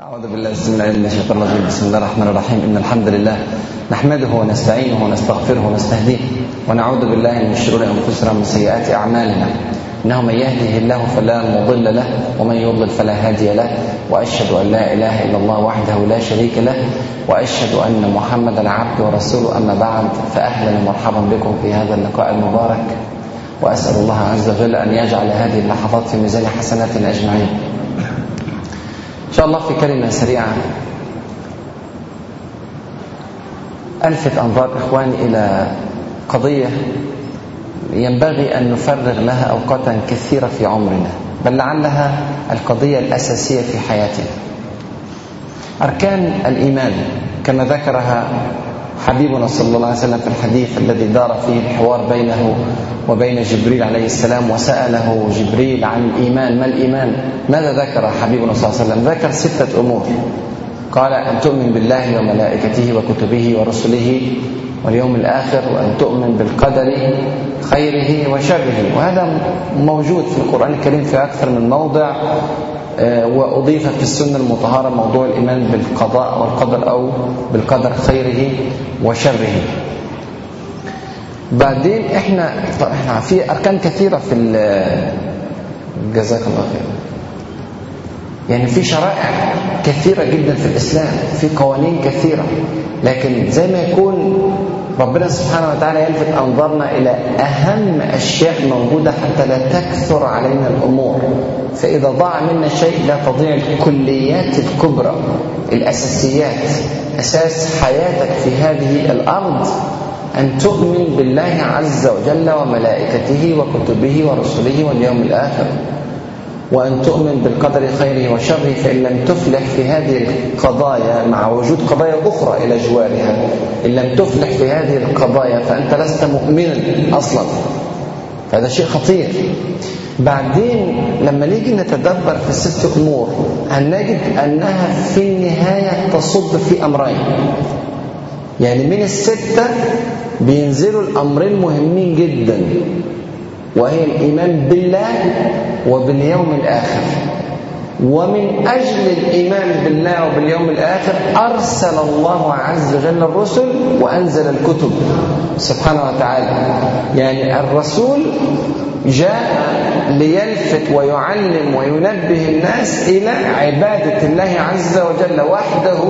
أعوذ بالله بسم الله من الشيطان الرجيم. بسم الله الرحمن الرحيم. إن الحمد لله نحمده ونستعينه ونستغفره ونستهديه ونعوذ بالله من شرور أنفسنا ومن سيئات أعمالنا. إنه من يهده الله فلا مضل له ومن يضلل فلا هادي له. وأشهد أن لا إله إلا الله وحده لا شريك له. وأشهد أن محمدا عبده ورسوله. أما بعد فأهلا ومرحبا بكم في هذا اللقاء المبارك. وأسأل الله عز وجل أن يجعل هذه اللحظات في ميزان حسناتنا أجمعين. إن شاء الله في كلمة سريعة. ألفت أنظار إخواني إلى قضية ينبغي أن نفرغ لها أوقاتا كثيرة في عمرنا بل لعلها القضية الأساسية في حياتنا. أركان الإيمان كما ذكرها حبيبنا صلى الله عليه وسلم في الحديث الذي دار فيه الحوار بينه وبين جبريل عليه السلام وسأله جبريل عن الإيمان. ما الإيمان؟ ماذا ذكر حبيبنا صلى الله عليه وسلم؟ ذكر ستة أمور. قال أن تؤمن بالله وملائكته وكتبه ورسله واليوم الآخر وأن تؤمن بالقدر خيره وشره. وهذا موجود في القرآن الكريم في أكثر من موضع. وأضيف في السنة المطهرة موضوع الإيمان بالقضاء والقدر أو بالقدر خيره وشره. بعدين إحنا إحنا في أركان كثيرة في جزاك الله خير. يعني في شرائع كثيرة جدا في الإسلام في قوانين كثيرة لكن زي ما يكون ربنا سبحانه وتعالى يلفت أنظارنا إلى أهم أشياء موجودة حتى لا تكثر علينا الأمور. فإذا ضاع منا شيء لا تضيع الكليات الكبرى الأساسيات. أساس حياتك في هذه الأرض أن تؤمن بالله عز وجل وملائكته وكتبه ورسله واليوم الآخر. وأن تؤمن بالقدر خيره وشره فإن لم تفلح في هذه القضايا مع وجود قضايا أخرى إلى جوارها. إن لم تفلح في هذه القضايا فأنت لست مؤمنا أصلا. هذا شيء خطير. بعدين لما نيجي نتدبر في الست أمور هنجد أنها في النهاية تصب في أمرين؟ يعني من الستة بينزلوا الأمرين مهمين جدا. وهي الإيمان بالله وباليوم الآخر. ومن أجل الإيمان بالله وباليوم الآخر أرسل الله عز وجل الرسل وأنزل الكتب. سبحانه وتعالى. يعني الرسول جاء ليلفت ويعلم وينبه الناس إلى عبادة الله عز وجل وحده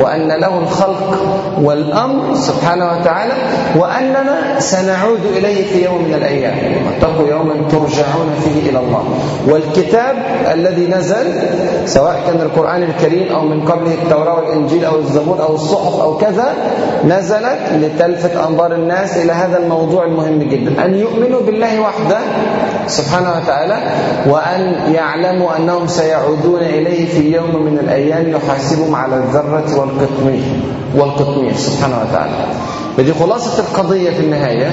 وأن له الخلق والأمر سبحانه وتعالى وأننا سنعود إليه في يوم من الأيام. واتقوا يوما ترجعون فيه إلى الله. والكتاب الذي نزل سواء كان القرآن الكريم أو من قبله التوراة والإنجيل أو الزبور أو الصحف أو كذا نزلت لتلفت أنظار الناس إلى هذا الموضوع المهم جدا. أن يؤمنوا بالله وحده سبحانه وتعالى وأن يعلموا أنهم سيعودون إليه في يوم من الأيام يحاسبهم على الذرة والقطمير والقطمير سبحانه وتعالى. فدي خلاصة القضية في النهاية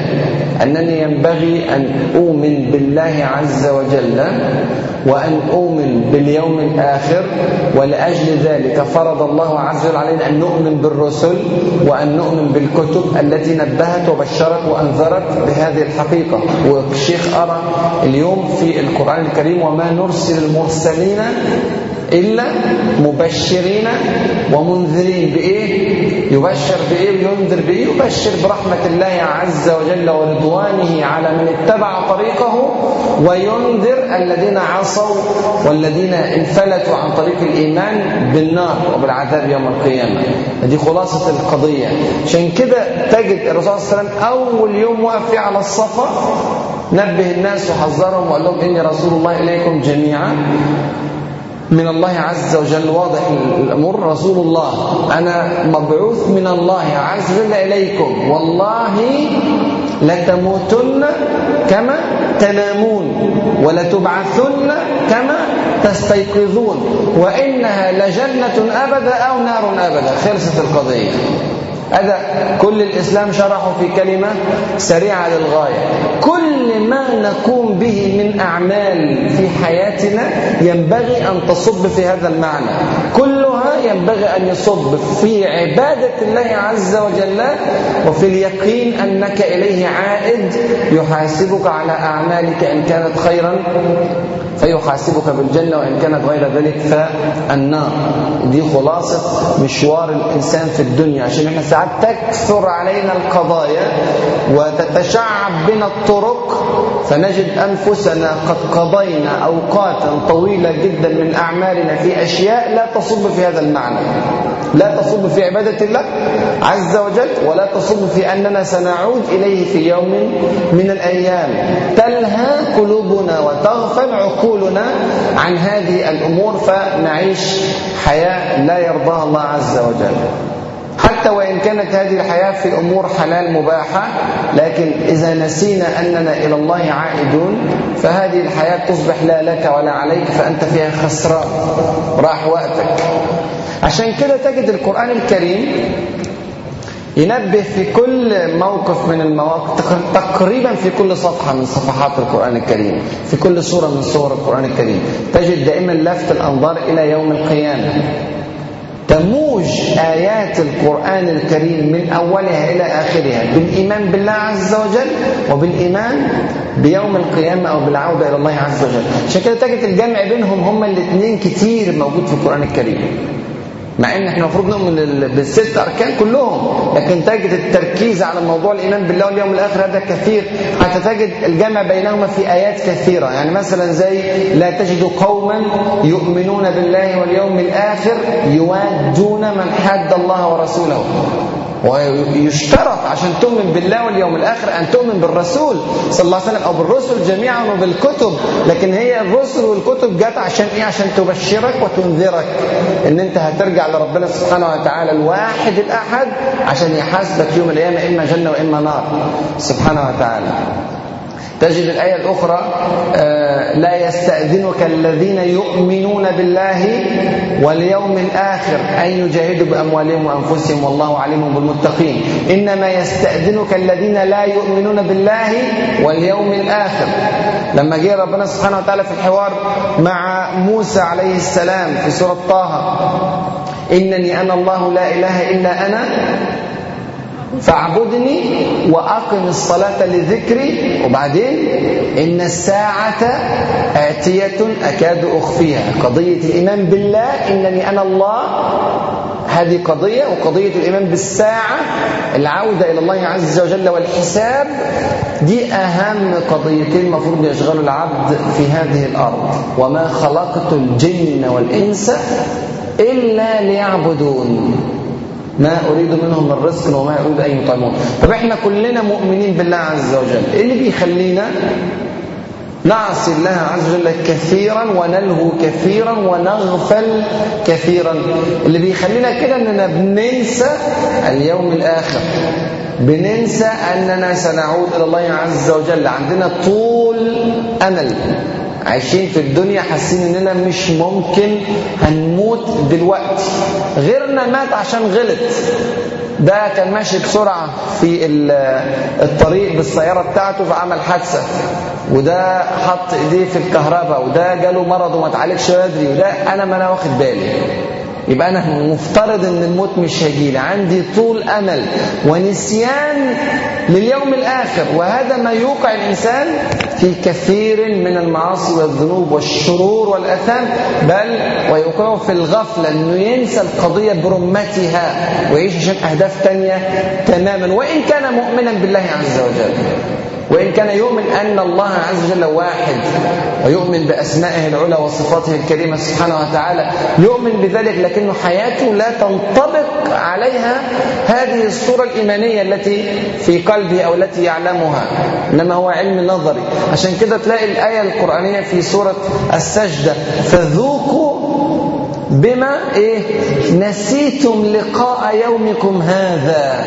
أنني ينبغي أن أؤمن بالله عز وجل وأن أؤمن باليوم الآخر ولأجل ذلك فرض الله عز وجل علينا أن نؤمن بالرسل وأن نؤمن بالكتب التي نبهت وبشرت وأنذرت بهذه الحقيقة. والشيخ أرى اليوم في القرآن الكريم وما نرسل المرسلين إلا مبشرين ومنذرين بإيه؟ يبشر بإيه وينذر بإيه؟ يبشر برحمة الله عز وجل ورضوانه على من اتبع طريقه وينذر الذين عصوا والذين انفلتوا عن طريق الإيمان بالنار وبالعذاب يوم القيامة دي خلاصة القضية عشان كده تجد الرسول صلى الله عليه وسلم أول يوم فيه على الصفا نبه الناس وحذرهم وقال لهم إني رسول الله إليكم جميعا من الله عز وجل واضح الأمور. رسول الله أنا مبعوث من الله عز وجل إليكم. والله لتموتن كما تنامون ولتبعثن كما تستيقظون وإنها لجنة أبدا أو نار أبدا. خلصت القضية. هذا كل الإسلام شرحه في كلمة سريعة للغاية. كل ما نقوم به من أعمال في حياتنا ينبغي أن تصب في هذا المعنى. كلها ينبغي أن يصب في عبادة الله عز وجل وفي اليقين أنك إليه عائد يحاسبك على أعمالك إن كانت خيرا فيحاسبك بالجنة وإن كانت غير ذلك. فالنار دي خلاصة مشوار الإنسان في الدنيا. عشان إحنا ساعات تكثر علينا القضايا وتتشعب بنا الطرق فنجد أنفسنا قد قضينا أوقاتا طويلة جدا من أعمالنا في أشياء لا تصب في هذا المعنى. لا تصب في عبادة الله عز وجل ولا تصب في أننا سنعود إليه في يوم من الأيام. تلهى قلوبنا وتغفل عقولنا عن هذه الأمور فنعيش حياة لا يرضاها الله عز وجل. حتى وإن كانت هذه الحياة في أمور حلال مباحة لكن إذا نسينا أننا إلى الله عائدون فهذه الحياة تصبح لا لك ولا عليك فأنت فيها خسران. راح وقتك. عشان كده تجد القرآن الكريم ينبه في كل موقف من المواقف تقريبا في كل صفحة من صفحات القرآن الكريم في كل سورة من سور القرآن الكريم. تجد دائما لفت الأنظار إلى يوم القيامة. تموج آيات القرآن الكريم من أولها إلى آخرها بالإيمان بالله عز وجل وبالإيمان بيوم القيامة أو بالعودة إلى الله عز وجل. عشان كده تجد الجمع بينهم هما الاثنين كتير موجود في القرآن الكريم. مع إن إحنا المفروض نؤمن بالست أركان كلهم لكن تجد التركيز على موضوع الإيمان بالله واليوم الآخر هذا كثير حتى تجد الجمع بينهما في آيات كثيرة. يعني مثلا زي لا تجد قوما يؤمنون بالله واليوم الآخر يوادون من حاد الله ورسوله. ويشترط عشان تؤمن بالله واليوم الآخر أن تؤمن بالرسول صلى الله عليه وسلم أو بالرسل جميعا وبالكتب. لكن هي الرسل والكتب جت عشان إيه؟ عشان تبشرك وتنذرك إن أنت هترجع لربنا سبحانه وتعالى الواحد الأحد عشان يحاسبك يوم القيامة إما جنة وإما نار. سبحانه وتعالى. تجد الآية الأخرى لا يستأذنك الذين يؤمنون بالله واليوم الآخر أن يجاهدوا بأموالهم وأنفسهم والله عليم بالمتقين. إنما يستأذنك الذين لا يؤمنون بالله واليوم الآخر. لما جاء ربنا سبحانه وتعالى في الحوار مع موسى عليه السلام في سورة طه إنني أنا الله لا إله إلا أنا فاعبدني وأقم الصلاة لذكري. وبعدين إن الساعة آتية أكاد أخفيها. قضية الإيمان بالله إنني أنا الله. هذه قضية وقضية الإيمان بالساعة العودة إلى الله عز وجل والحساب دي أهم قضيتين المفروض يشغلوا العبد في هذه الأرض. وما خلقت الجن والإنس إلا ليعبدون. ما أريد منهم من رزق وما أريد أن يطعمون. طب إحنا كلنا مؤمنين بالله عز وجل. إيه اللي بيخلينا نعصي الله عز وجل كثيرا ونلهو كثيرا ونغفل كثيرا؟ اللي بيخلينا كده إننا بننسى اليوم الآخر. بننسى أننا سنعود إلى الله عز وجل. عندنا طول أمل. عايشين في الدنيا حاسين إننا مش ممكن هنموت دلوقتي. غيرنا مات عشان غلط. ده كان ماشي بسرعة في الطريق بالسيارة بتاعته فعمل حادثة. وده حط إيديه في الكهرباء وده جاله مرض وما اتعالجش بدري وده أنا ما أنا واخد بالي. يبقى أنا مفترض ان الموت مش هيجيلي عندي طول امل ونسيان لليوم الآخر وهذا ما يوقع الانسان في كثير من المعاصي والذنوب والشرور والأثام بل ويوقعه في الغفلة إنه ينسى القضية برمتها ويعيش عشان أهداف تانية تماما. وإن كان مؤمنا بالله عز وجل. وإن كان يؤمن أن الله عز وجل واحد ويؤمن بأسمائه العلى وصفاته الكريمة سبحانه وتعالى يؤمن بذلك لكنه حياته لا تنطبق عليها هذه الصورة الإيمانية التي في قلبه أو التي يعلمها إنما هو علم نظري. عشان كده تلاقي الآية القرآنية في سورة السجدة فذوقوا بما إيه؟ نسيتم لقاء يومكم هذا.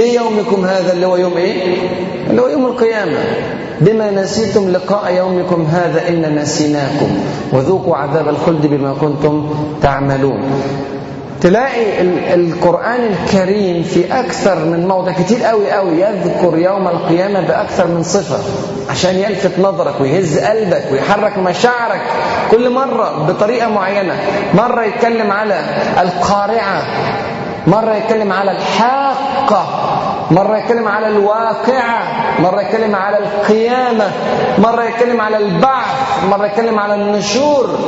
إيه يومكم هذا اللي هو يوم إيه؟ اللي هو يوم القيامة. بما نسيتم لقاء يومكم هذا إن نسيناكم. وذوقوا عذاب الخلد بما كنتم تعملون. تلاقي القرآن الكريم في أكثر من موضع كتير قوي قوي يذكر يوم القيامة بأكثر من صفة. عشان يلفت نظرك ويهز قلبك ويحرك مشاعرك. كل مرة بطريقة معينة. مرة يتكلم على القارعة. مرة يتكلم على الحاقة مرة يتكلم على الواقعة مرة يتكلم على القيامة مرة يتكلم على البعث مرة يتكلم على النشور.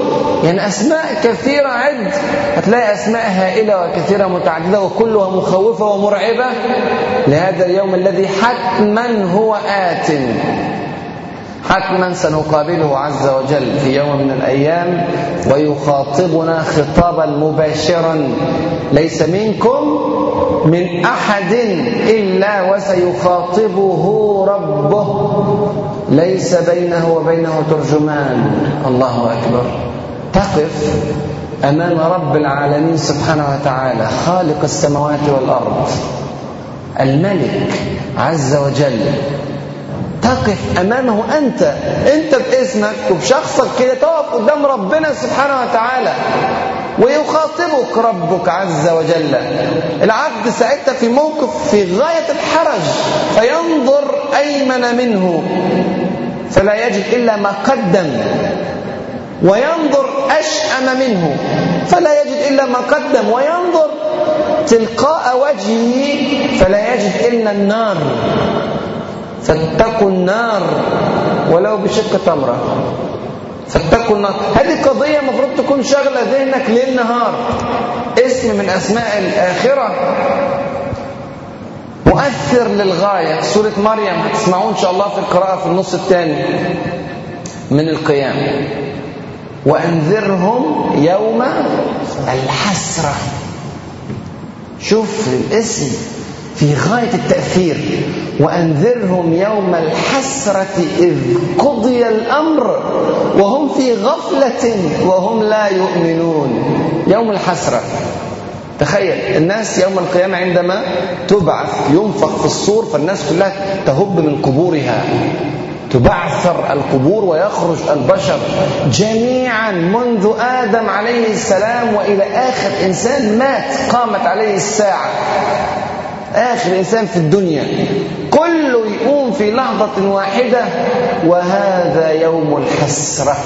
يعني أسماء كثيرة عد هتلاقي أسماء هائلة وكثيرة متعددة وكلها مخوفة ومرعبة. لهذا اليوم الذي حتما هو آت. حتما سنقابله عز وجل في يوم من الأيام ويخاطبنا خطابا مباشرا. ليس منكم من أحد إلا وسيخاطبه ربه. ليس بينه وبينه ترجمان. الله أكبر. تقف أمام رب العالمين سبحانه وتعالى خالق السماوات والأرض الملك عز وجل. تقف أمامه أنت أنت باسمك وبشخصك كده تقف قدام ربنا سبحانه وتعالى ويخاطبك ربك عز وجل. العبد ساعتها في موقف في غاية الحرج فينظر أيمن منه فلا يجد إلا ما قدم وينظر أشأم منه فلا يجد إلا ما قدم وينظر تلقاء وجهه فلا يجد إلا النار. فاتقوا النار ولو بشق تمرة. فاتقوا النار. هذه قضية المفروض تكون شغلة ذهنك ليل نهار اسم من أسماء الآخرة. مؤثر للغاية. سورة مريم. هتسمعوه إن شاء الله في القراءة في النص الثاني من القيام. وأنذرهم يوم الحسرة. شوف الاسم. في غاية التأثير وأنذرهم يوم الحسرة إذ قضي الأمر وهم في غفلة وهم لا يؤمنون. يوم الحسرة. تخيل الناس يوم القيامة عندما تبعث ينفخ في الصور فالناس كلها تهب من قبورها. تبعثر القبور ويخرج البشر جميعا منذ آدم عليه السلام وإلى آخر إنسان مات قامت عليه الساعة. آخر إنسان في الدنيا. كله يقوم في لحظة واحدة وهذا يوم الحسرة.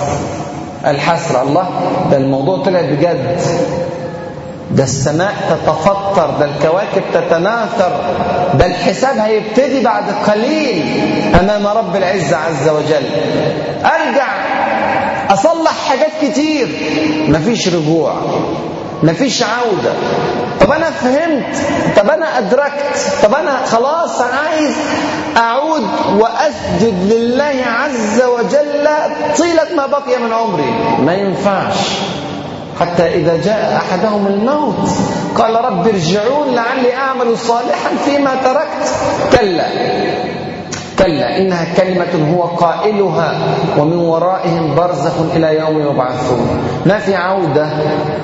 الحسرة الله ده الموضوع طلع بجد. ده السماء تتفطر ده الكواكب تتناثر ده الحساب هيبتدي بعد قليل أمام رب العزة عز وجل. أرجع أصلح حاجات كتير. مفيش رجوع. مفيش عودة. طب أنا فهمت. طب أنا أدركت. طب أنا خلاص عايز أعود وأسجد لله عز وجل طيلة ما بقي من عمري. ما ينفعش. حتى إذا جاء أحدهم الموت قال رب ارجعون لعلي أعمل صالحا فيما تركت. كلا. كلا إنها كلمة هو قائلها ومن ورائهم برزخ إلى يوم يبعثون. ما في عودة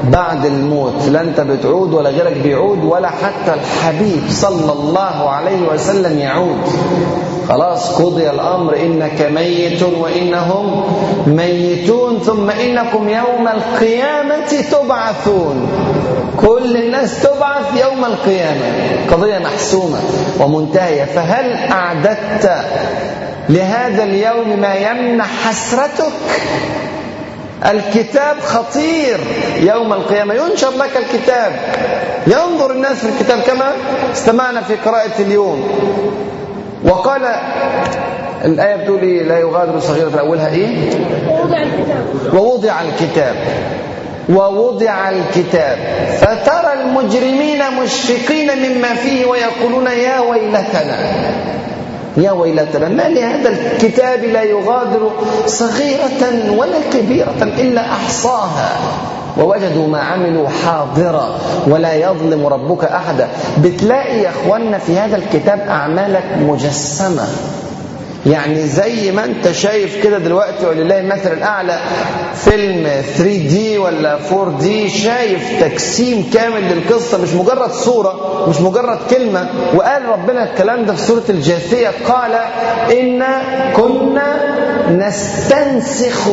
بعد الموت. لا أنت بتعود ولا غيرك بيعود ولا حتى الحبيب صلى الله عليه وسلم يعود. خلاص قضي الأمر. إنك ميت وإنهم ميتون. ثم إنكم يوم القيامة تبعثون. كل الناس تبعث يوم القيامة. قضية محسومة ومنتهية. فهل أعددت لهذا اليوم ما يمنح حسرتك؟ الكتاب خطير يوم القيامة. ينشر لك الكتاب. ينظر الناس في الكتاب كما استمعنا في قراءة اليوم. وقال الآية بتقول إيه؟ لا يغادر صغيرة أولها إيه؟ ووضع الكتاب. ووضع الكتاب. فترى المجرمين مشفقين مما فيه ويقولون يا ويلتنا. يا ويلتنا ما لهذا الكتاب لا يغادر صغيرة ولا كبيرة إلا أحصاها. ووجدوا ما عملوا حاضرا ولا يظلم ربك أحدا. بتلاقي يا أخوانا في هذا الكتاب أعمالك مجسمة. يعني زي ما انت شايف كده دلوقتي ولله المثل الأعلى فيلم 3 دي ولا 4 دي شايف تجسيم كامل للقصة مش مجرد صورة مش مجرد كلمة. وقال ربنا الكلام ده في سورة الجاثية قال إنا كنا نستنسخ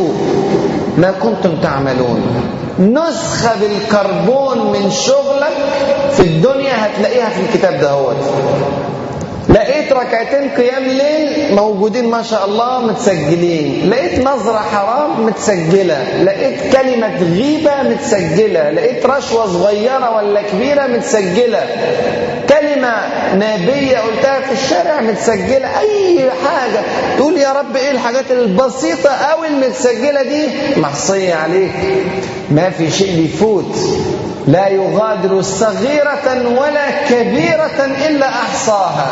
ما كنتم تعملون. نسخة بالكربون من شغلك في الدنيا هتلاقيها في الكتاب ده هو لقيت ركعتين قيام ليل موجودين ما شاء الله متسجلين. لقيت نظرة حرام متسجلة. لقيت كلمة غيبة متسجلة. لقيت رشوة صغيرة ولا كبيرة متسجلة. كلمة نابية قلتها في الشارع متسجلة. أي حاجة. تقول يا رب إيه الحاجات البسيطة أو المتسجلة دي؟ معصية عليك. ما في شيء بيفوت. لا يغادر صغيرة ولا كبيرة إلا أحصاها.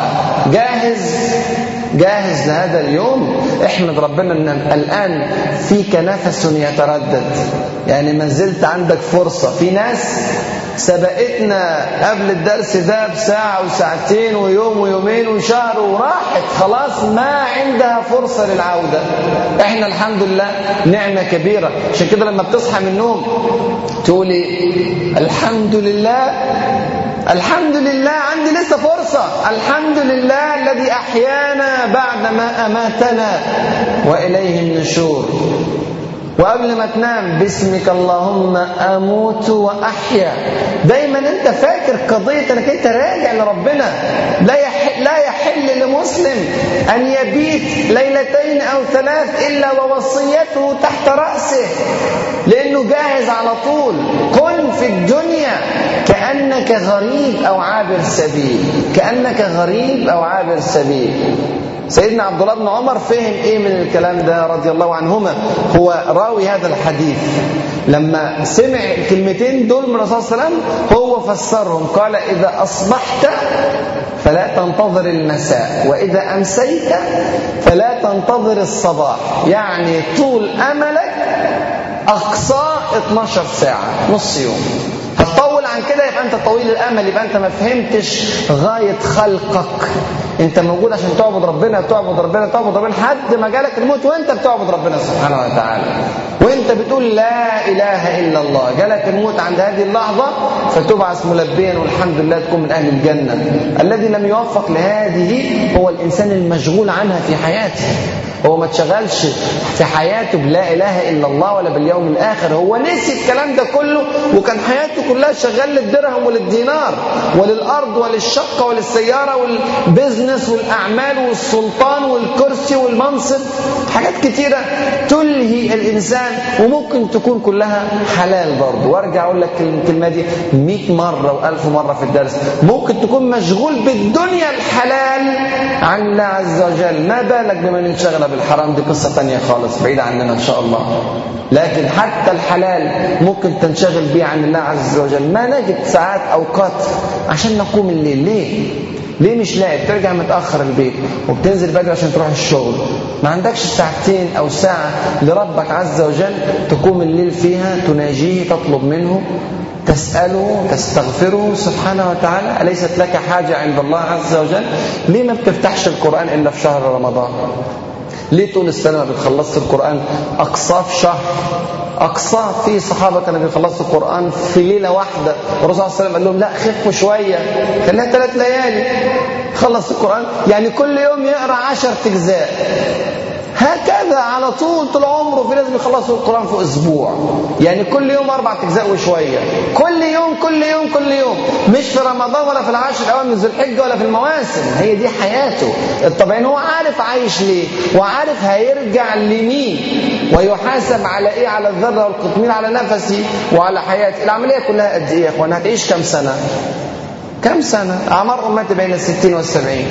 جاهز؟ جاهز لهذا اليوم؟ احمد ربنا إن الآن فيك نفس يتردد. يعني ما زلت عندك فرصة. في ناس سبقتنا قبل الدرس ده بساعة وساعتين ويوم ويومين وشهر وراحت. خلاص ما عندها فرصة للعودة. إحنا الحمد لله نعمة كبيرة. عشان كده لما بتصحى من النوم تقولي الحمد لله الحمد لله عندي لسه فرصة. الحمد لله الذي أحيانا بعدما أماتنا وإليه النشور. وقبل ما تنام باسمك اللهم أموت وأحيا. دايما أنت فاكر قضية إنك أنت راجع لربنا. لا يحل لا يحل لمسلم أن يبيت ليلتين أو ثلاث إلا ووصيته تحت رأسه لأنه جاهز على طول. كن في الدنيا. كأنك غريب أو عابر سبيل. كأنك غريب أو عابر سبيل. سيدنا عبد الله بن عمر فهم إيه من الكلام ده رضي الله عنهما؟ هو راوي هذا الحديث. لما سمع الكلمتين دول من الرسول صلى الله عليه وسلم هو فسرهم. قال إذا أصبحت فلا تنتظر المساء وإذا أمسيت فلا تنتظر الصباح. يعني طول أملك اقصاه 12 ساعة نص يوم. هتطول عن كده يبقى أنت طويل الأمل يبقى أنت ما فهمتش غاية خلقك. أنت موجود عشان تعبد ربنا تعبد ربنا تعبد ربنا لحد ما جالك الموت وأنت بتعبد ربنا سبحانه وتعالى. وأنت بتقول لا إله إلا الله. جالك الموت عند هذه اللحظة فتبعث ملبيا والحمد لله تكون من أهل الجنة. الذي لم يوفق لهذه هو الإنسان المشغول عنها في حياته. هو ما اتشغلش في حياته بلا إله إلا الله ولا باليوم الآخر. هو نسي الكلام ده كله وكان حياته كلها شغال للدرهم وللدينار وللأرض وللشقة وللسيارة والبزنس والأعمال والسلطان والكرسي والمنصب. حاجات كتيرة تلهي الإنسان وممكن تكون كلها حلال برضه. وأرجع أقول لك الكلمة دي 100 مرة و1000 مرة في الدرس. ممكن تكون مشغول بالدنيا الحلال. عن الله عز وجل ما بالك بمن انشغل بالحرام؟ دي قصة تانية خالص بعيدة عننا إن شاء الله. لكن حتى الحلال ممكن تنشغل به عن الله عز وجل. ما نجد ساعات أوقات عشان نقوم الليل. ليه؟ ليه مش لاقي بترجع متأخر البيت وبتنزل بدري عشان تروح الشغل. ما عندكش ساعتين أو ساعة لربك عز وجل تقوم الليل فيها تناجيه تطلب منه تسأله تستغفره سبحانه وتعالى. أليست لك حاجة عند الله عز وجل؟ ليه ما بتفتحش القرآن إلا في شهر رمضان؟ ليه طول السنة ما بتخلصش القرآن؟ أقصاه في شهر أقصاه في صحابة كانوا بيخلصوا القرآن في ليلة واحدة. الرسول صلى الله عليه وسلم قال لهم لا خفوا شوية خليها ثلاث ليالي خلص القرآن. يعني كل يوم يقرأ عشر أجزاء هكذا على طول طول عمره في ناس بيخلصوا القرآن في أسبوع. يعني كل يوم أربع أجزاء وشوية. كل يوم كل يوم كل يوم. مش في رمضان ولا في العشر الأوائل من ذي الحجة ولا في المواسم. هي دي حياته. طبعا هو عارف عايش ليه وعارف هيرجع لمين ويحاسب على إيه؟ على الذرة والقطمير على نفسي وعلى حياتي العملية كلها قد إيه يا إخوان؟ هتعيش كم سنة؟ كم سنة؟ أعمار أمتي بين الستين والسبعين.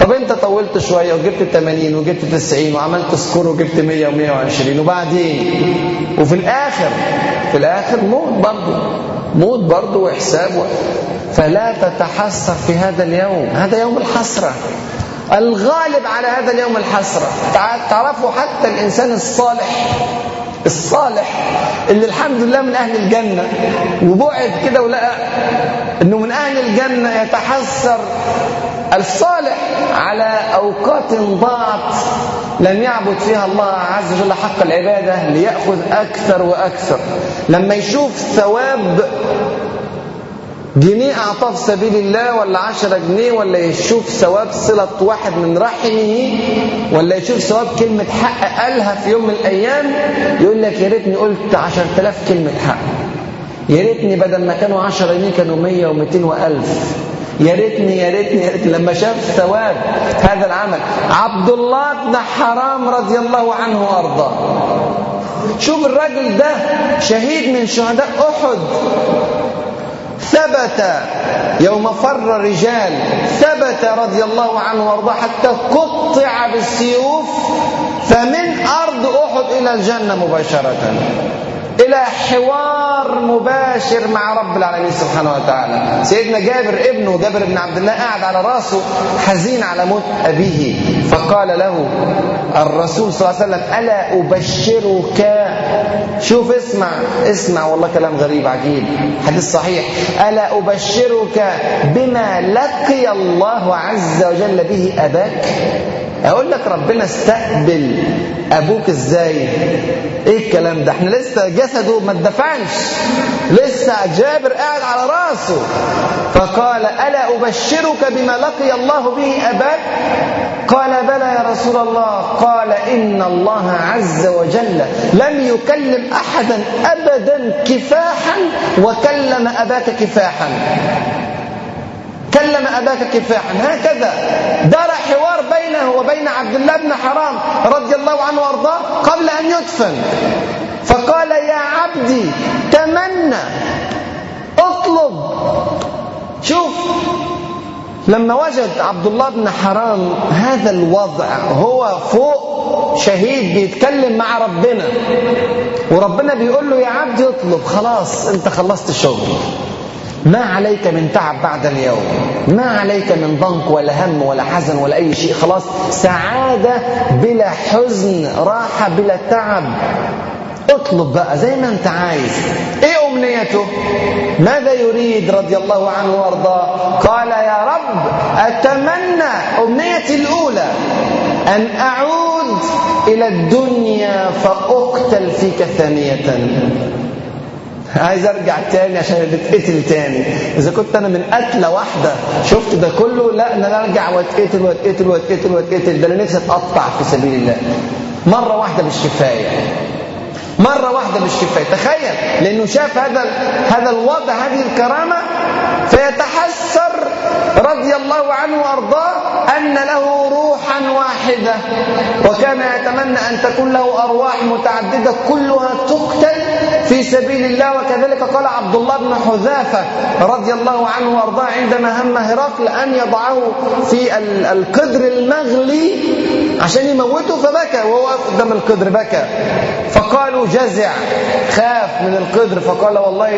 طب انت طولت شوية وجبت 80 وجبت 90 وعملت سكور وجبت 100 و120 وبعدين؟ وفي الآخر في الآخر موت برضه موت برضه وحساب. فلا تتحسر في هذا اليوم. هذا يوم الحسرة. الغالب على هذا اليوم الحسرة. تعرفوا حتى الإنسان الصالح الصالح اللي الحمد لله من أهل الجنة وبعد كده ولقى إنه من أهل الجنة يتحسر الصالح على أوقات ضاعت لم يعبد فيها الله عز وجل حق العبادة ليأخذ أكثر وأكثر. لما يشوف ثواب جنيه أعطاه في سبيل الله ولا عشرة جنيه ولا يشوف ثواب صلة واحد من رحمه ولا يشوف ثواب كلمة حق قالها في يوم من الأيام يقول لك يا ريتني قلت عشرة آلاف كلمة حق. يا ريتني بدل ما كانوا 10 جنيه كانوا 100 و200 و1000 يا ريتني يا ريتني لما شاف ثواب هذا العمل عبد الله بن حرام رضي الله عنه وأرضاه. شوف الراجل ده شهيد من شهداء أحد. ثبت يوم فر رجال ثبت رضي الله عنه وأرضاه حتى قطع بالسيوف فمن أرض أحد إلى الجنة مباشرة. إلى حوار مباشر مع رب العالمين سبحانه وتعالى. سيدنا جابر ابنه جابر بن عبد الله قاعد على راسه حزين على موت أبيه. فقال له الرسول صلى الله عليه وسلم ألا أبشرك؟ شوف اسمع اسمع والله كلام غريب عجيب. حديث صحيح. ألا أبشرك بما لقي الله عز وجل به أباك؟ أقول لك ربنا استقبل أبوك إزاي؟ إيه الكلام ده؟ إحنا لسه جسده ما اتدفنش لسه جابر قاعد على راسه. فقال ألا أبشرك بما لقي الله به أباك؟ قال بلى يا رسول الله. قال إن الله عز وجل لم يكلم أحدا ابدا كفاحا وكلم أباك كفاحا. كلم أباك كفاحا. هكذا دار حوار بينه وبين عبد الله بن حرام رضي الله عنه وأرضاه قبل أن يدفن. فقال يا عبدي تمنى اطلب. شوف لما وجد عبد الله بن حرام هذا الوضع هو فوق شهيد بيتكلم مع ربنا. وربنا بيقول له يا عبدي اطلب. خلاص انت خلصت الشغل. ما عليك من تعب بعد اليوم؟ ما عليك من ضنك ولا هم ولا حزن ولا أي شيء؟ خلاص سعادة بلا حزن راحة بلا تعب. اطلب بقى زي ما انت عايز. إيه أمنيته؟ ماذا يريد رضي الله عنه وأرضاه؟ قال يا رب أتمنى أمنيتي الأولى أن أعود إلى الدنيا فأقتل فيك ثانية. عايز ارجع تاني عشان اتقتل تاني. إذا كنت أنا من قتلة واحدة شفت ده كله؟ لا أنا أرجع واتقتل واتقتل واتقتل واتقتل. ده أنا نفسي أتقطع في سبيل الله. مرة واحدة مش كفايه مرة واحدة مش كفاية تخيل لأنه شاف هذا هذا الوضع هذه الكرامة فيتحسر رضي الله عنه وأرضاه أن له روحا واحدة. وكان يتمنى أن تكون له أرواح متعددة كلها تقتل في سبيل الله. وكذلك قال عبد الله بن حذافة رضي الله عنه وأرضاه عندما هم هرقل أن يضعه في القدر المغلي عشان يموته فبكى وهو قدام القدر بكى. فقالوا جزع خاف من القدر. فقال والله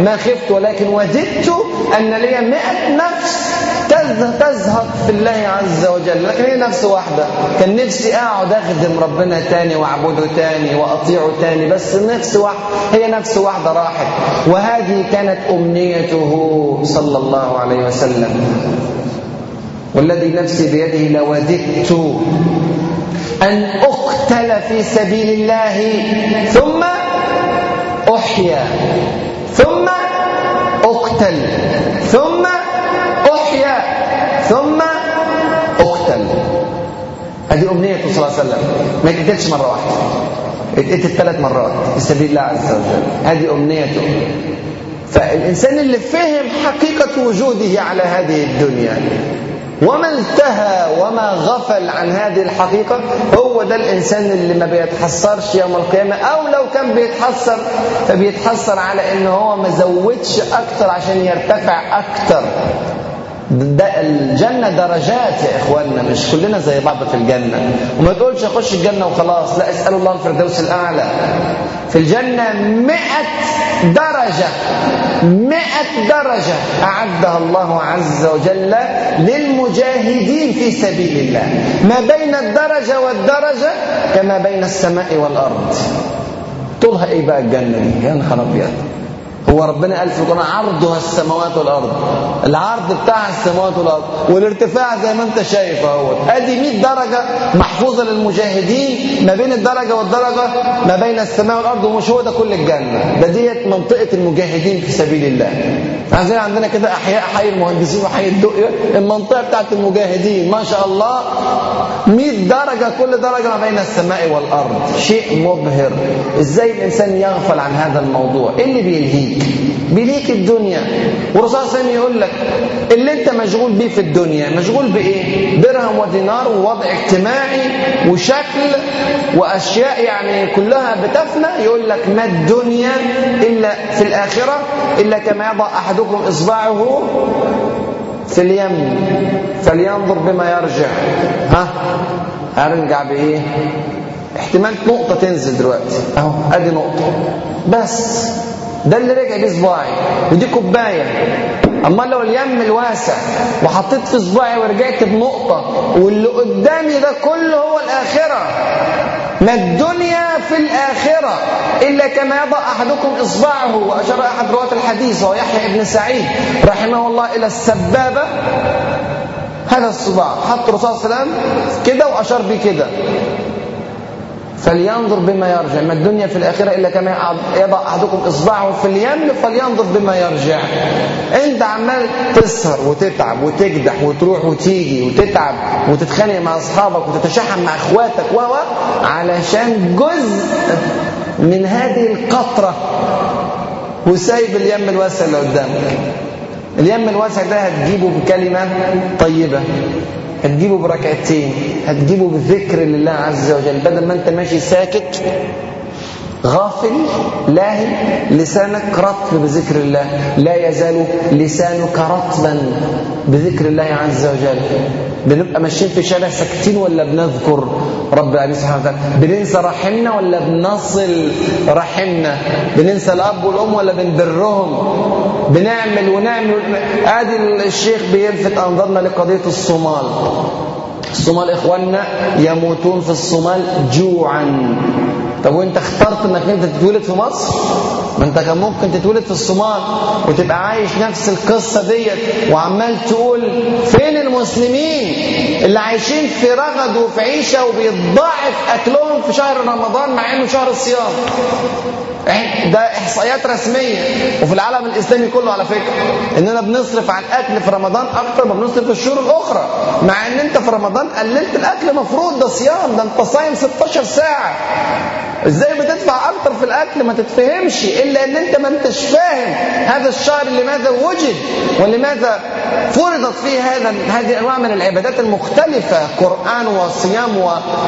ما خفت ولكن وددت أن لي مئة نفس تزهق في الله عز وجل. لكن هي نفس واحدة. كان نفسي أقعد أخدم ربنا تاني وأعبده تاني وأطيعه تاني بس نفس واحدة هي نفس واحدة راحت. وهذه كانت أمنيته صلى الله عليه وسلم. والذي نفسي بيده لوددت أن أقتل في سبيل الله ثم أحيا ثم أقتل ثم أحيا ثم أقتل. هذه أمنيته صلى الله عليه وسلم. ما يتقتلش مرة واحدة. اتقتل ثلاث مرات في سبيل الله عز وجل. هذه أمنيته فالإنسان اللي فهم حقيقة وجوده على هذه الدنيا وما التهى وما غفل عن هذه الحقيقة هو ده الإنسان اللي ما بيتحسرش يوم القيامة أو لو كان بيتحسر فبيتحسر على إن هو ما زودش أكتر عشان يرتفع أكتر. ده الجنة درجات يا إخواننا مش كلنا زي بعض في الجنة. وما تقولش أخش الجنة وخلاص لا اسألوا الله الفردوس الأعلى. في الجنة مئة درجة مئة درجة أعدها الله عز وجل للمجاهدين في سبيل الله. ما بين الدرجة والدرجة كما بين السماء والأرض. طولها إيه بقى الجنة دي؟ يا نهار أبيض. هو ربنا قال في القرآن عرضها السماوات والأرض. العرض بتاع السماوات والأرض. والارتفاع زي ما انت شايف اهو ادي 100 درجة محفوظة للمجاهدين ما بين الدرجة والدرجة ما بين السماء والأرض ومش هو ده كل الجنة. ده ديت منطقة المجاهدين في سبيل الله. عندنا عندنا كده أحياء حي المهندسين وحي الدقية المنطقة بتاعت المجاهدين. ما شاء الله. 100 درجة كل درجة ما بين السماء والأرض. شيء مبهر. إزاي الإنسان يغفل عن هذا الموضوع؟ إيه اللي بيلهيه؟ بليك الدنيا. والرسول صلى الله عليه وسلم يقول لك اللي انت مشغول بيه في الدنيا مشغول بإيه؟ درهم ودينار ووضع اجتماعي وشكل وأشياء يعني كلها بتفنى. يقول لك ما الدنيا إلا في الآخرة إلا كما يضع أحدكم إصبعه في اليم. فلينظر بما يرجع. ها؟ هرجع بإيه؟ احتمال نقطة تنزل دلوقتي. أهو أدي نقطة. بس. ده اللي رجع بيه صباعي ودي كوباية. أما لو اليم الواسع وحطيت في صباعي ورجعت بنقطة واللي قدامي ده كله هو الآخرة. ما الدنيا في الآخرة إلا كما يضع أحدكم إصبعه. وأشار أحد رواة الحديث وهو يحيى بن سعيد رحمه الله إلى السبابة. هذا الصباع. حط الرسول صلى الله عليه وسلم كده وأشار بيه كده. فلينظر بما يرجع. ما الدنيا في الآخرة إلا كما يضع أحدكم إصبعه في اليم فلينظر بما يرجع. أنت عمال تسهر وتتعب وتجدح وتروح وتيجي وتتعب وتتخانق مع أصحابك وتتشحن مع إخواتك و علشان جزء من هذه القطرة. وسايب اليم الواسع اللي قدامك. اليم الواسع ده هتجيبه بكلمة طيبة. هتجيبه بركعتين هتجيبه بذكر لله عز وجل بدل ما انت ماشي ساكت غافل لاهي لسانك رطب بذكر الله. لا يزال لسانك رطبا بذكر الله عز وجل. بنبقى ماشيين في شارع ساكتين ولا بنذكر؟ رب العالمين سبحانه وتعالى. بننسى رحمنا ولا بنصل رحمنا؟ بننسى الأب والأم ولا بنبرهم؟ بنعمل ونعمل ادي الشيخ بيلفت انظارنا لقضية الصومال. الصومال إخواننا يموتون في الصومال جوعا. طب وانت اخترت انك انت تتولد في مصر؟ ما انت كان ممكن تتولد في الصومال وتبقى عايش نفس القصة ديت وعمال تقول فين المسلمين اللي عايشين في رغد وفي عيشة وبيتضاعف أكلهم في شهر رمضان مع إنه شهر الصيام؟ ده إحصائيات رسمية وفي العالم الإسلامي كله على فكرة إننا بنصرف على الاكل في رمضان أكتر ما بنصرف في الشهور الأخرى مع إن أنت في رمضان قللت الأكل مفروض ده صيام ده أنت صايم 16 ساعة. إزاي بتدفع أكتر في الأكل ما تتفهمش إلا إن أنت ما أنتش فاهم هذا الشهر لماذا وجد ولماذا فرضت فيه هذا هذه انواع من العبادات المختلفة قرآن وصيام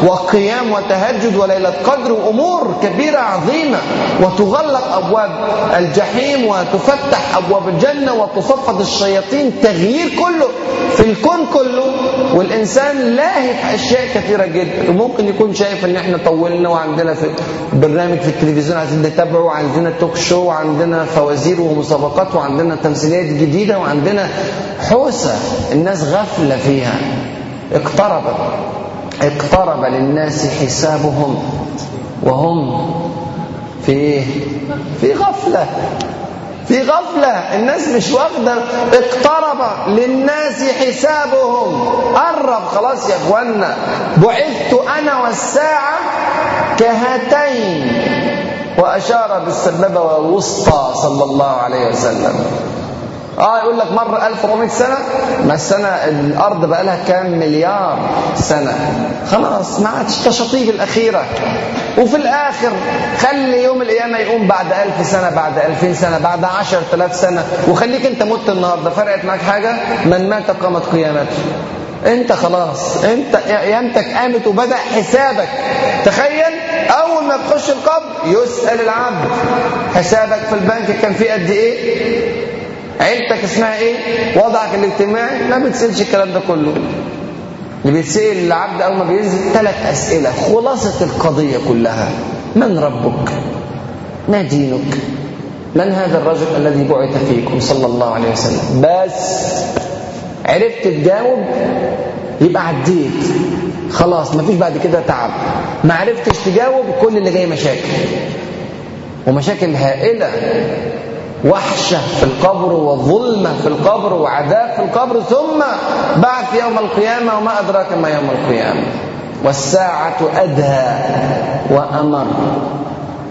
وقيام وتهجد وليلة قدر وأمور كبيرة عظيمة. وتغلق أبواب الجحيم وتفتح أبواب الجنة وتصفد الشياطين تغيير كله في الكون كله. والإنسان لاهي في أشياء كثيرة جدا. وممكن يكون شايف إن إحنا طولنا وعندنا في برنامج في التلفزيون عايزين نتابعه وعندنا توك شو وعندنا فوازير ومسابقات وعندنا تمثيليات جديدة وعندنا حوسة الناس غفله فيها اقترب اقترب للناس حسابهم وهم في؟ في غفلة في غفلة. الناس مش واخدة. اقترب للناس حسابهم. قرب. خلاص يا اخوانا بعثت أنا والساعة كهاتين. وأشار بالسبابة والوسطى صلى الله عليه وسلم. آه يقول لك مر 1400 سنة ما السنة الأرض بقى لها كام مليار سنة. خلاص ما عادش تشطيب الأخيرة. وفي الآخر خلي يوم القيامة يقوم بعد ألف سنة بعد ألفين سنة بعد عشر آلاف سنة. وخليك أنت مت النهارده. فرقت معاك حاجة؟ من مات قامت قيامته. أنت خلاص أنت قيامتك قامت وبدأ حسابك. تخيل أول ما تخش القبر يسأل العبد حسابك في البنك كان فيه قد إيه؟ عيلتك اسمها إيه؟ وضعك الاجتماعي؟ لا بتسألش الكلام ده كله. اللي بيتسأل العبد أول ما بينزل ثلاث أسئلة. خلاصة القضية كلها. من ربك؟ ما دينك؟ من هذا الرجل الذي بعث فيكم صلى الله عليه وسلم؟ بس. عرفت تجاوب؟ يبقى عديت. خلاص مفيش بعد كده تعب. ما عرفتش تجاوب؟ كل اللي جاي مشاكل. ومشاكل هائلة. وحشة في القبر وظلمة في القبر وعذاب في القبر ثم بعث يوم القيامة وما أدراك ما يوم القيامة. والساعة أدهى وأمر.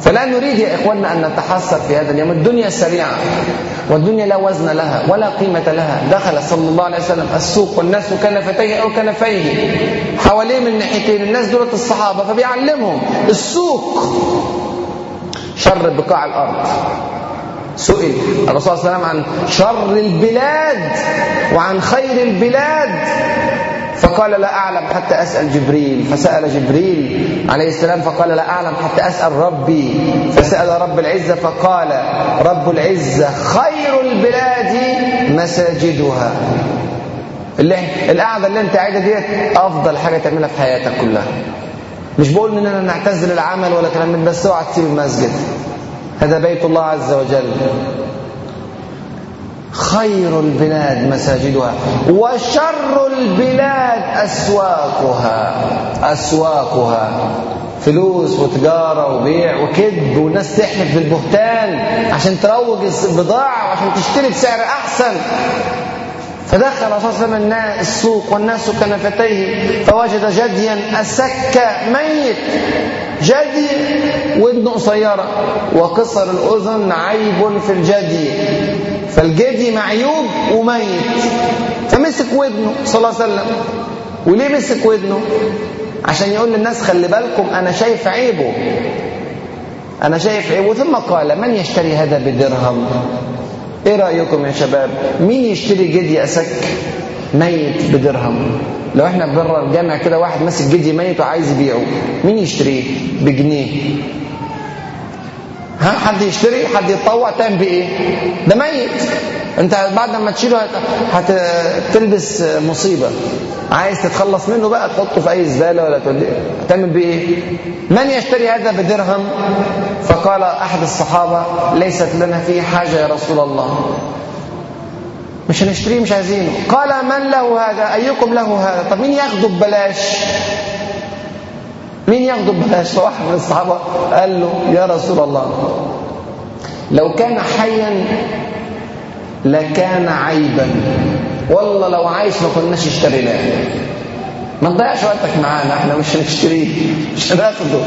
فلا نريد يا إخواننا أن نتحسر في هذا اليوم. الدنيا سريعة والدنيا لا وزن لها ولا قيمة لها. دخل صلى الله عليه وسلم السوق والناس كنفتيه أو كنفيه. حواليه من ناحيتين الناس دولة الصحابة فبيعلمهم السوق شر بقاع الأرض. سئل الرسول صلى الله عليه وسلم عن شر البلاد وعن خير البلاد. فقال لا أعلم حتى أسأل جبريل. فسأل جبريل عليه السلام فقال لا أعلم حتى أسأل ربي. فسأل رب العزة فقال رب العزة خير البلاد مساجدها. اللي القعدة اللي انت قاعدها ديت أفضل حاجة تعملها في حياتك كلها. مش بقول إننا نعتزل العمل ولا كلام من بس اوعى تسيب المسجد. هذا بيت الله عز وجل. خير البلاد مساجدها وشر البلاد أسواقها. أسواقها. فلوس وتجارة وبيع وكذب والناس تحلف بالبهتان عشان تروج البضاعة وعشان تشتري بسعر أحسن. فدخل صلى الله عليه وسلم السوق والناس كنفتيه فوجد جديا أسك ميت. جدي ودنه قصيرة وقصر الأذن عيب في الجدي. فالجدي معيوب وميت. فمسك ودنه صلى الله عليه وسلم. وليه مسك ودنه؟ عشان يقول للناس خلي بالكم أنا شايف عيبه. أنا شايف عيبه. ثم قال من يشتري هذا بدرهم؟ إيه رأيكم يا شباب؟ مين يشتري جدي أسك؟ ميت بدرهم. لو إحنا بره الجامع كده واحد ماسك جدي ميت وعايز يبيعه مين يشتريه بجنيه؟ ها حد يشتري حد يتطوع تعمل بايه ده ميت. أنت بعد ما تشيله هتلبس مصيبة. عايز تتخلص منه بقى تحطه في أي زبالة ولا تعمل بيه إيه؟ من يشتري هذا بدرهم؟ فقال أحد الصحابة ليست لنا فيه حاجة يا رسول الله. مش هنشتريه مش عايزينه. قال من له هذا؟ أيكم له هذا؟ طب مين ياخده ببلاش؟ مين ياخده ببلاش فواحد من الصحابة؟ قال له يا رسول الله لو كان حيا لكان عيبا. والله لو عايش ما كناش اشتريناه. ما تضيعش وقتك معانا إحنا مش هنشتريه. مش هناخده.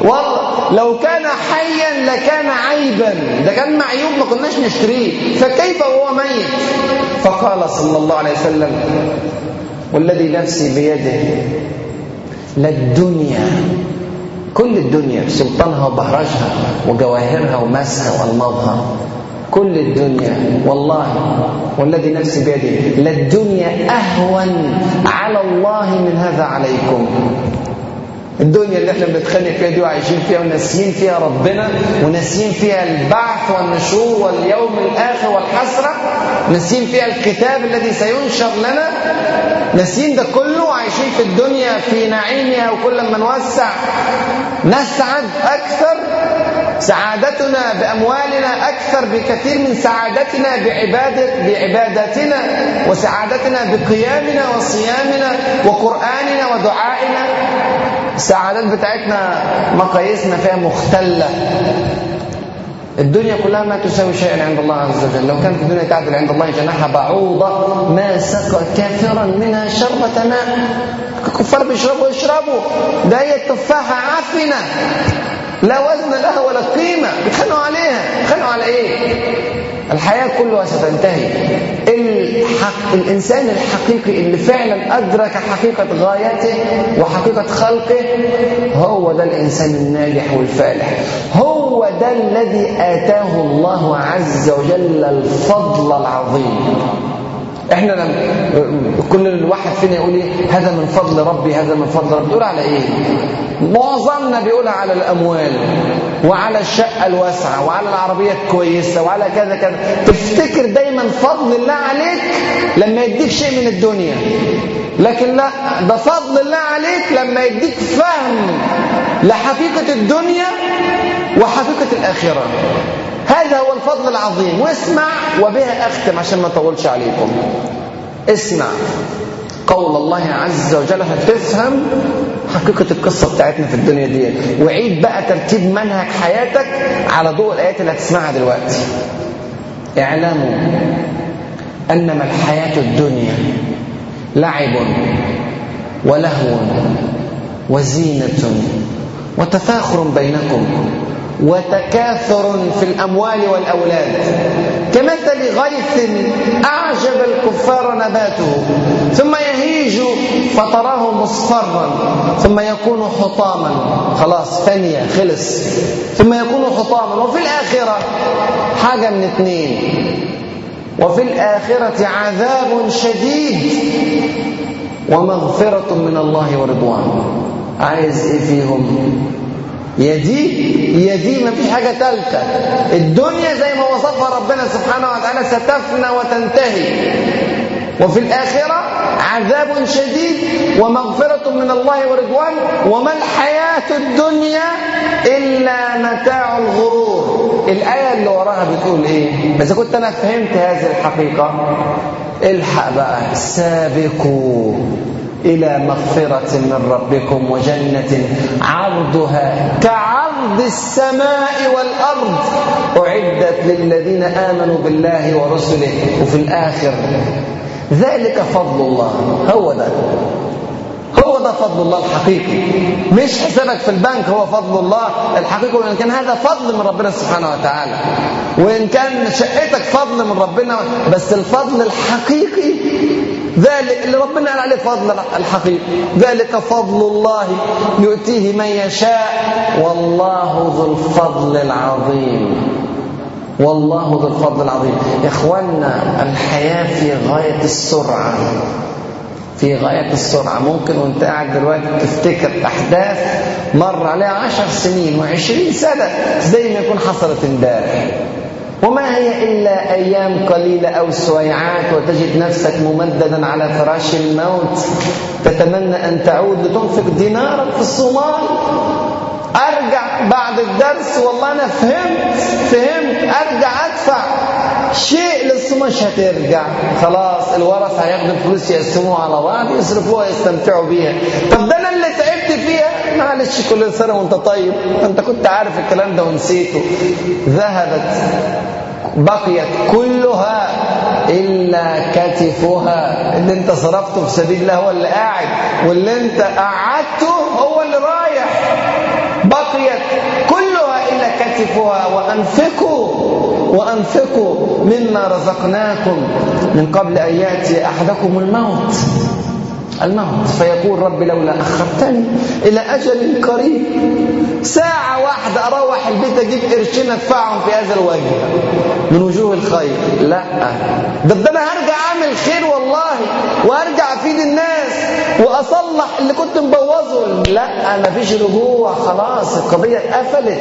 والله لو كان حيا لكان عيبا. ده كان معيوب ما كناش نشتريه. فكيف وهو ميت؟ فقال صلى الله عليه وسلم والذي نفسي بيده للدنيا كل الدنيا سلطانها وبهرجها وجواهرها ومسها والماظها كل الدنيا والله والذي نفسي بيده. للدنيا أهون على الله من هذا عليكم. الدنيا اللي إحنا بنتخانق فيها دي وعايشين فيها وناسيين فيها ربنا وناسيين فيها البعث والنشور واليوم الآخر والحسرة ناسيين فيها الكتاب الذي سينشر لنا ناسيين ده كله وعايشين في الدنيا في نعيمها وكل ما نوسع نسعد أكثر سعادتنا بأموالنا أكثر بكثير من سعادتنا بعبادة بعباداتنا وسعادتنا بقيامنا وصيامنا وقرآننا ودعائنا. السعادات بتاعتنا مقاييسنا فيها مختلة. الدنيا كلها ما تساوي شيئا عند الله عز وجل. لو كانت الدنيا تعدل عند الله جناح بعوضة ما سقى كافرا منها شربة ماء. الكفار بيشربوا يشربوا. ده هي التفاحة عفنة لا وزن لها ولا قيمة. بيتخانقوا عليها. بيتخانقوا على إيه؟ الحياة كلها ستنتهي. الحق الإنسان الحقيقي اللي فعلا أدرك حقيقة غايته وحقيقة خلقه هو ده الإنسان الناجح والفالح. هو ده الذي آتاه الله عز وجل الفضل العظيم. إحنا لما كل واحد فينا يقول إيه؟ هذا من فضل ربي هذا من فضل ربي. تقول على إيه؟ معظمنا بيقولها على الأموال. وعلى الشقة الواسعة وعلى العربية الكويسة وعلى كذا كذا. تفتكر دايما فضل الله عليك لما يديك شيء من الدنيا؟ لكن لا ده فضل الله عليك لما يديك فهم لحقيقة الدنيا وحقيقة الآخرة. هذا هو الفضل العظيم. واسمع وبها أختم عشان ما أطولش عليكم. اسمع. قول الله عز وجل هتفهم حقيقة القصة بتاعتنا في الدنيا دي. وعيد بقى ترتيب منهج حياتك على ضوء الآيات اللي هتسمعها دلوقتي. اعلموا أنما الحياة الدنيا لعب ولهو وزينة وتفاخر بينكم. وتكاثر في الأموال والأولاد. كمثل غيث أعجب الكفار نباته ثم يهيج فتراه مصفرا ثم يكون حطاما. خلاص ثانية خلص. ثم يكون حطاما. وفي الآخرة حاجة من اثنين. وفي الآخرة عذاب شديد ومغفرة من الله ورضوان. عايز إيه فيهم؟ يا دي يا دي ما فيش حاجة ثالثة الدنيا زي ما وصفها ربنا سبحانه وتعالى ستفنى وتنتهي. وفي الآخرة عذاب شديد ومغفرة من الله ورضوان. وما الحياة الدنيا إلا متاع الغرور. الآية اللي وراها بتقول إيه؟ إذا كنت أنا فهمت هذه الحقيقة الحق بقى سابقوا. إلى مغفرة من ربكم وجنة عرضها كعرض السماء والأرض. أعدت للذين آمنوا بالله ورسله وفي الآخر ذلك فضل الله. هو ده هو ده فضل الله الحقيقي. مش حسابك في البنك هو فضل الله الحقيقي وإن كان هذا فضل من ربنا سبحانه وتعالى. وإن كان شقتك فضل من ربنا بس الفضل الحقيقي ذلك اللي ربنا قال عليه فضل الحقيقي. ذلك فضل الله يؤتيه من يشاء. والله ذو الفضل العظيم. والله ذو الفضل العظيم. يا اخوانا الحياة في غاية السرعة. في غاية السرعة. ممكن وانت قاعد دلوقتي تفتكر أحداث مر عليها عشر سنين وعشرين سنة زي ما يكون حصلت امبارح. وما هي إلا أيام قليلة أو سويعات وتجد نفسك ممددا على فراش الموت. تتمنى أن تعود لتنفق دينارك في الصومال. أرجع بعد الدرس والله أنا فهمت فهمت أرجع أدفع. شيء لسه مش هترجع خلاص الورث هياخدوا الفلوس يقسموها على بعض يصرفوها يستمتعوا بيها. طب ده أنا اللي تعبت فيها؟ معلش كل سنة وأنت طيب. أنت كنت عارف الكلام ده ونسيته. ذهبت بقيت كلها إلا كتفها. اللي أنت صرفته في سبيل الله هو اللي قاعد واللي أنت قعدته هو اللي رايح. بقيت كتفها وأنفقوا وأنفقوا مما رزقناكم من قبل أن يأتي أحدكم الموت. الموت. فيقول رب لولا أخرتني إلى أجل قريب. ساعة واحدة أروح البيت أجيب قرشين أدفعهم في هذا الوجه من وجوه الخير. لا. ده أنا هرجع أعمل خير والله وأرجع أفيد الناس وأصلح اللي كنت مبوظه. لا. مفيش رجوع. خلاص. القضية اتقفلت.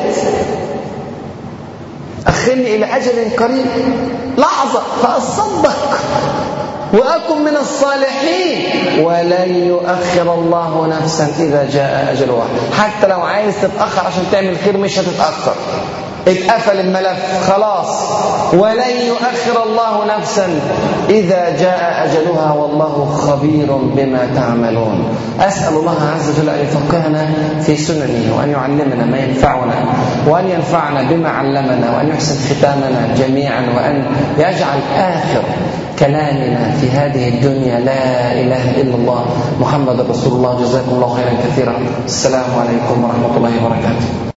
أخرني إلى أجل قريب. لحظة. فأصدق وأكن من الصالحين. ولن يؤخر الله نفسا إذا جاء أجلها حتى لو عايز تتأخر عشان تعمل خير مش هتتأخر. اتقفل الملف خلاص. ولن يؤخر الله نفسا. إذا جاء أجلها والله خبير بما تعملون. أسأل الله عز وجل أن يفقهنا في سننه وأن يعلمنا ما ينفعنا وأن ينفعنا بما علمنا وأن يحسن ختامنا جميعا وأن يجعل آخر كلامنا في هذه الدنيا. لا إله إلا الله. محمد رسول الله. جزاكم الله خيرا كثيرا. السلام عليكم ورحمة الله وبركاته.